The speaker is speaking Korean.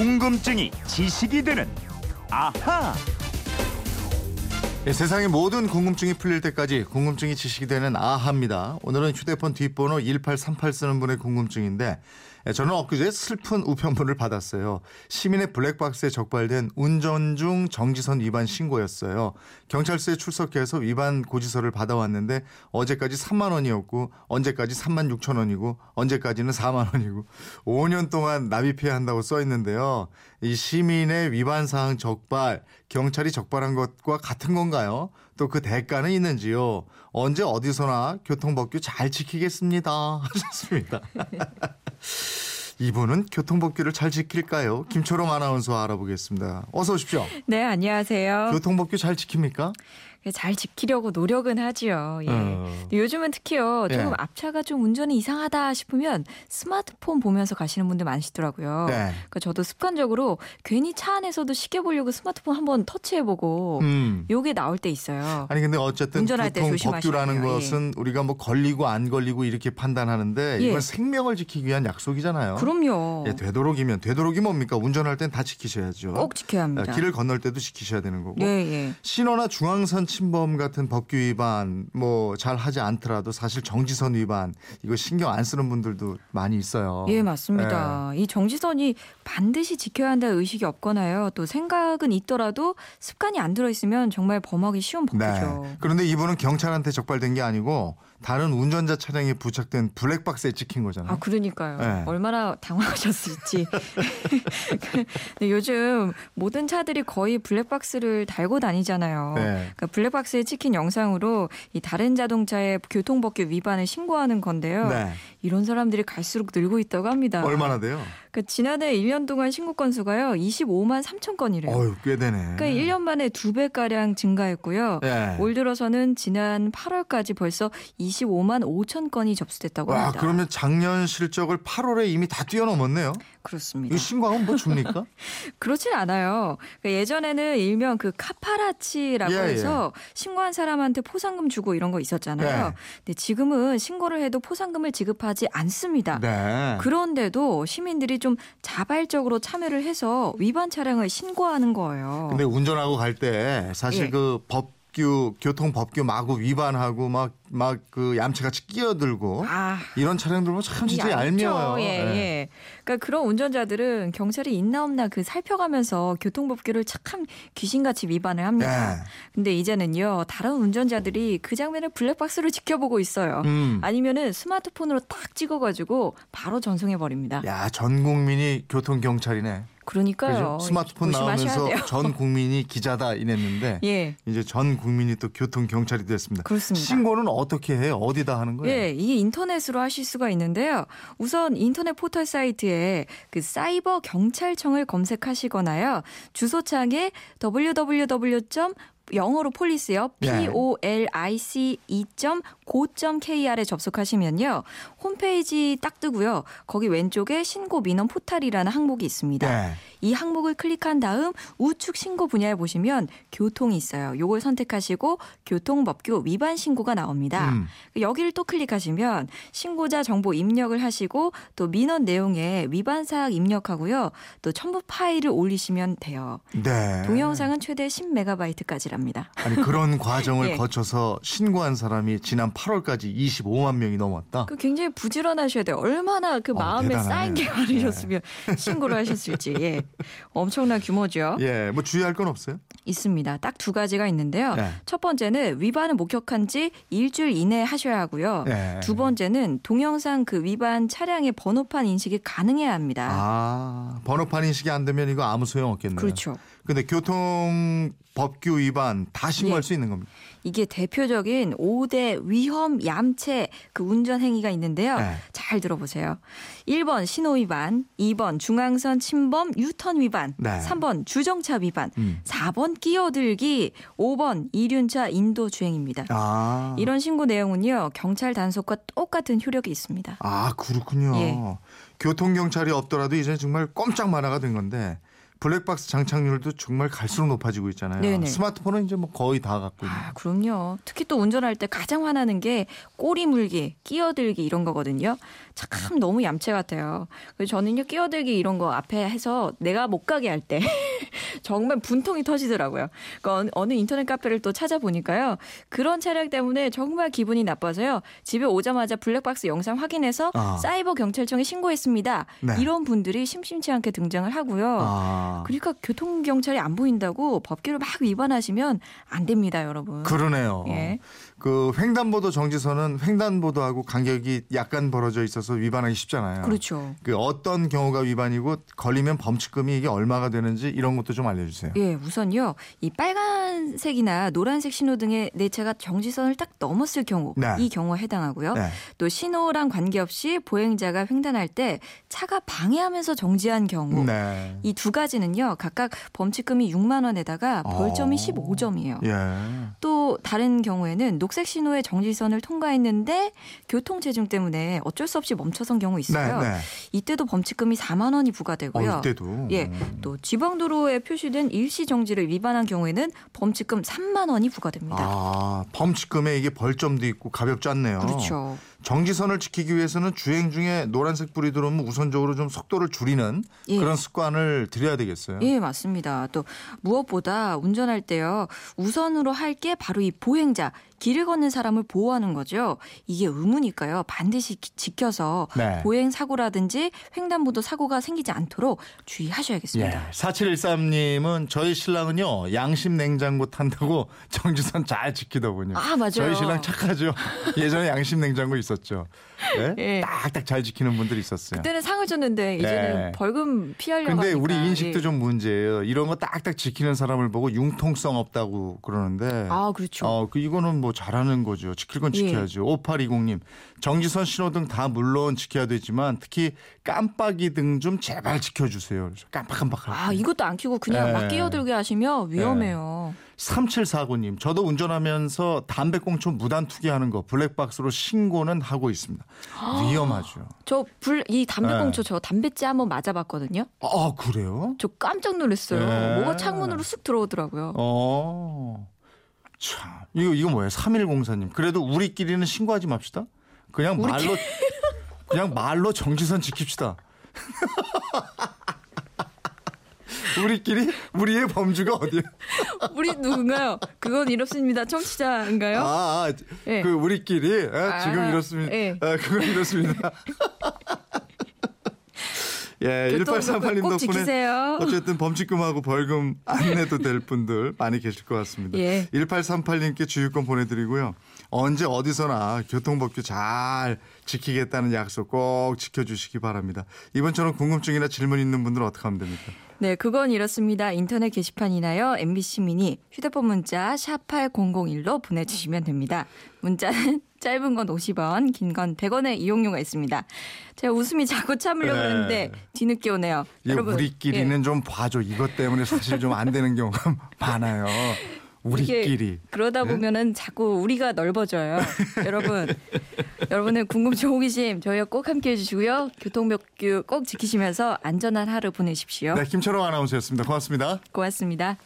궁금증이 지식이 되는 아하. 예, 세상의 모든 궁금증이 풀릴 때까지 궁금증이 지식이 되는 아하입니다. 오늘은 휴대폰 뒷번호 1838 쓰는 분의 궁금증인데 예, 저는 엊그제 슬픈 우편물을 받았어요. 시민의 블랙박스에 적발된 운전 중 정지선 위반 신고였어요. 경찰서에 출석해서 위반 고지서를 받아왔는데 어제까지 3만 원이었고 언제까지 3만 6천 원이고 언제까지는 4만 원이고 5년 동안 납입해야 한다고 써 있는데요. 이 시민의 위반 사항 적발 경찰이 적발한 것과 같은 건가요? 또 그 대가는 있는지요? 언제 어디서나 교통법규 잘 지키겠습니다. 하셨습니다. 이분은 교통법규를 잘 지킬까요? 김초롱 아나운서 알아보겠습니다. 어서 오십시오. 네, 안녕하세요. 교통법규 잘 지킵니까? 잘 지키려고 노력은 하지요. 예. 어. 요즘은 특히요. 조금 예. 앞차가 좀 운전이 이상하다 싶으면 스마트폰 보면서 가시는 분들 많으시더라고요. 네. 그러니까 저도 습관적으로 괜히 차 안에서도 시계 보려고 스마트폰 한번 터치해보고 음. 요게 나올 때 있어요. 아니 근데 어쨌든 운전할 때 조심하셔야 돼요. 것은 우리가 뭐 걸리고 안 걸리고 이렇게 판단하는데 예. 이건 생명을 지키기 위한 약속이잖아요. 그럼요. 예, 되도록이면 되도록이 뭡니까? 운전할 땐 다 지키셔야죠. 꼭 지켜야 합니다. 아, 길을 건널 때도 지키셔야 되는 거고. 예, 예. 신호나 중앙선 침범 같은 법규 위반 뭐 잘 하지 않더라도 사실 정지선 위반 이거 신경 안 쓰는 분들도 많이 있어요. 예, 맞습니다. 이 정지선이 반드시 지켜야 한다는 의식이 없거나요. 또 생각은 있더라도 습관이 안 들어 있으면 정말 범하기 쉬운 네. 법규죠. 그런데 이분은 경찰한테 적발된 게 아니고 다른 운전자 차량에 부착된 블랙박스에 찍힌 거잖아요. 아, 그러니까요. 네. 얼마나 당황하셨을지. 근데 요즘 모든 차들이 거의 블랙박스를 달고 다니잖아요. 네. 그러니까 블랙박스에 찍힌 영상으로 이 다른 자동차의 교통법규 위반을 신고하는 건데요. 네. 이런 사람들이 갈수록 늘고 있다고 합니다. 얼마나 돼요? 그러니까 지난해 1년 동안 신고 건수가요. 25만 3천 건이래요. 어유 꽤 되네. 그러니까 1년 만에 두 배 가량 증가했고요. 네. 올 들어서는 지난 8월까지 벌써 25만 5천 건이 접수됐다고 와, 합니다. 그러면 작년 실적을 8월에 이미 다 뛰어넘었네요. 그렇습니다. 이 신고하면 뭐 줍니까? 그렇진 않아요. 그러니까 예전에는 일명 그 카파라치라고 예, 해서 신고한 사람한테 포상금 주고 이런 거 있었잖아요. 네. 근데 지금은 신고를 해도 포상금을 지급하지 않습니다. 네. 그런데도 시민들이 좀 자발적으로 참여를 해서 위반 차량을 신고하는 거예요. 근데 운전하고 갈 때 사실 예. 그법 규 교통 법규 마구 위반하고 막 막 그 얌체같이 끼어들고 아, 이런 차량들 보면 참 진짜. 얄미워요. 예, 예. 예. 그러니까 그런 운전자들은 경찰이 있나 없나 그 살펴가면서 교통법규를 참 귀신같이 위반을 합니다. 예. 근데 이제는요 다른 운전자들이 그 장면을 블랙박스로 지켜보고 있어요. 음. 아니면은 스마트폰으로 딱 찍어가지고 바로 전송해 버립니다. 야, 전 국민이 교통 경찰이네. 그러니까요. 그죠? 스마트폰 나오면서 돼요. 전 국민이 기자다 이랬는데 예. 이제 전 국민이 또 교통 경찰이 됐습니다. 그렇습니다. 신고는 어떻게 해요? 어디다 하는 거예요? 예, 이게 인터넷으로 하실 수가 있는데요. 우선 인터넷 포털 사이트에 그 사이버 경찰청을 검색하시거나요. 주소창에 www. 영어로 폴리스요. 예. p o l i c e go.kr에 접속하시면요. 홈페이지 딱 뜨고요. 거기 왼쪽에 신고 민원 포탈이라는 항목이 있습니다. 네. 이 항목을 클릭한 다음 우측 신고 분야에 보시면 교통이 있어요. 요걸 선택하시고 교통법규 위반 신고가 나옵니다. 음. 여기를 또 클릭하시면 신고자 정보 입력을 하시고 또 민원 내용에 위반 사항 입력하고요. 또 첨부 파일을 올리시면 돼요. 네. 동영상은 최대 10메가바이트까지랍니다. 아니 그런 과정을 예. 거쳐서 신고한 사람이 지난 8월까지 25만 명이 넘었다. 그 굉장히 부지런하셔야 돼요. 얼마나 그 어, 마음에 대단하네. 쌓인 게 많으셨으면 신고를 하셨을지. 예. 엄청난 규모죠. 예, 뭐 주의할 건 없어요? 있습니다. 딱 두 가지가 있는데요. 네. 첫 번째는 위반을 목격한 지 일주일 이내에 하셔야 하고요. 네. 두 번째는 동영상 그 위반 차량의 번호판 인식이 가능해야 합니다. 아, 번호판 인식이 안 되면 이거 아무 소용 없겠네요. 그렇죠. 근데 교통 법규 위반 다 신고할 예. 수 있는 겁니다. 이게 대표적인 5대 위험 얌체 그 운전 행위가 있는데요. 네. 잘 들어보세요. 1번 신호 위반, 2번 중앙선 침범 유턴 위반, 네. 3번 주정차 위반, 음. 4번 끼어들기, 5번 이륜차 인도 주행입니다. 아. 이런 신고 내용은요. 경찰 단속과 똑같은 효력이 있습니다. 아, 그렇군요. 예. 교통 경찰이 없더라도 이제 정말 꼼짝 만화가 된 건데 블랙박스 장착률도 정말 갈수록 높아지고 있잖아요. 네네. 스마트폰은 이제 뭐 거의 다 갖고 있는. 아, 그럼요. 특히 또 운전할 때 가장 화나는 게 꼬리 물기, 끼어들기 이런 거거든요. 참 너무 얌체 같아요. 그래서 저는요, 끼어들기 이런 거 앞에 해서 내가 못 가게 할 때 정말 분통이 터지더라고요. 그러니까 어느- 인터넷 카페를 또 찾아보니까요. 그런 차량 때문에 정말 기분이 나빠서요. 집에 오자마자 블랙박스 영상 확인해서 아. 사이버 경찰청에 신고했습니다. 네. 이런 분들이 심심치 않게 등장을 하고요. 아, 그러니까 교통 경찰이 안 보인다고 법규를 막 위반하시면 안 됩니다, 여러분. 그러네요. 예. 그 횡단보도 정지선은 횡단보도하고 간격이 약간 벌어져 있어서 위반하기 쉽잖아요. 그렇죠. 그 어떤 경우가 위반이고 걸리면 범칙금이 이게 얼마가 되는지 이런 것도 좀 알려주세요. 예, 우선요. 이 빨간색이나 노란색 신호등의 내 차가 정지선을 딱 넘었을 경우 네. 이 경우에 해당하고요. 네. 또 신호랑 관계없이 보행자가 횡단할 때 차가 방해하면서 정지한 경우 네. 이두 가지 는요. 각각 범칙금이 6만 원에다가 벌점이 어. 15점이에요. 예. 또 다른 경우에는 녹색 신호의 정지선을 통과했는데 교통 체증 때문에 어쩔 수 없이 멈춰선 경우 있어요. 네, 네. 이때도 범칙금이 4만 원이 부과되고요. 어, 이때도. 예, 음. 또 지방도로에 표시된 일시 정지를 위반한 경우에는 범칙금 3만 원이 부과됩니다. 아, 범칙금에 이게 벌점도 있고 가볍지 않네요. 그렇죠. 정지선을 지키기 위해서는 주행 중에 노란색 불이 들어오면 우선적으로 좀 속도를 줄이는 예. 그런 습관을 들여야 되겠어요. 예, 맞습니다. 또 무엇보다 운전할 때요. 우선으로 할 게 바로 이 보행자, 길을 걷는 사람을 보호하는 거죠. 이게 의무니까요. 반드시 기- 지켜서 네. 보행 사고라든지 횡단보도 사고가 생기지 않도록 주의하셔야겠습니다. 예. 4713님은 저희 신랑은요 양심 냉장고 탄다고 정지선 잘 지키더군요. 아, 맞아요. 저희 신랑 착하죠. 예전에 양심 냉장고 있었죠. 네? 예. 딱딱 잘 지키는 분들이 있었어요. 그때는 상을 줬는데 이제는 예. 벌금 피하려고 근데 하니까. 우리 인식도 예. 좀 문제예요. 이런 거 딱딱 지키는 사람을 보고 융통성 없다고 그러는데. 아, 그렇죠. 어, 그 이거는 뭐 잘하는 거죠. 지킬 건 예. 지켜야죠. 5820님. 정지선 신호등 다 물론 지켜야 되지만 특히 깜빡이 등 좀 제발 지켜주세요. 깜빡깜빡. 아, 이것도 안 켜고 그냥 예. 막 끼어들게 하시면 위험해요. 3749님. 저도 운전하면서 담배꽁초 무단 투기하는 거 블랙박스로 신고는 하고 있습니다. 위험하죠. 저 불 이 담배꽁초 네. 저 담배째 한번 맞아봤거든요. 아, 그래요? 저 깜짝 놀랐어요. 네. 뭐가 창문으로 쑥 들어오더라고요. 어. 참. 이거, 이거 뭐예요? 3104님. 그래도 우리끼리는 신고하지 맙시다. 그냥 말로, 그냥 말로 정지선 지킵시다. 우리끼리? 우리의 범주가 어디야? 우리 누군가요? 그건 이렇습니다. 청취자인가요? 아, 아 예. 그 우리끼리 에, 지금 아, 이렇습니다. 예. 아, 그건 이렇습니다. 예, 교통법을 1838님 꼭 덕분에. 어쨌든 범칙금하고 벌금 안 내도 될 분들 많이 계실 것 같습니다. 예. 1838님께 주유권 보내드리고요. 언제 어디서나 교통법규 잘 지키겠다는 약속 꼭 지켜주시기 바랍니다. 이번처럼 궁금증이나 질문 있는 분들은 어떻게 하면 됩니까? 네, 그건 이렇습니다. 인터넷 게시판이나요. MBC 미니 휴대폰 문자 샵 8001로 보내주시면 됩니다. 문자는 짧은 건 50원, 긴 건 100원의 이용료가 있습니다. 제가 웃음이 자꾸 참으려고 네. 했는데 뒤늦게 오네요. 이 우리끼리는 예. 좀 봐줘. 이것 때문에 사실 좀 안 되는 경우가 많아요. 우리끼리. 그러다 네? 보면은 자꾸 우리가 넓어져요. 여러분, 여러분의 궁금증, 호기심 저희와 꼭 함께 해 주시고요. 교통법규 꼭 지키시면서 안전한 하루 보내십시오. 네, 김철호 아나운서였습니다. 고맙습니다. 고맙습니다.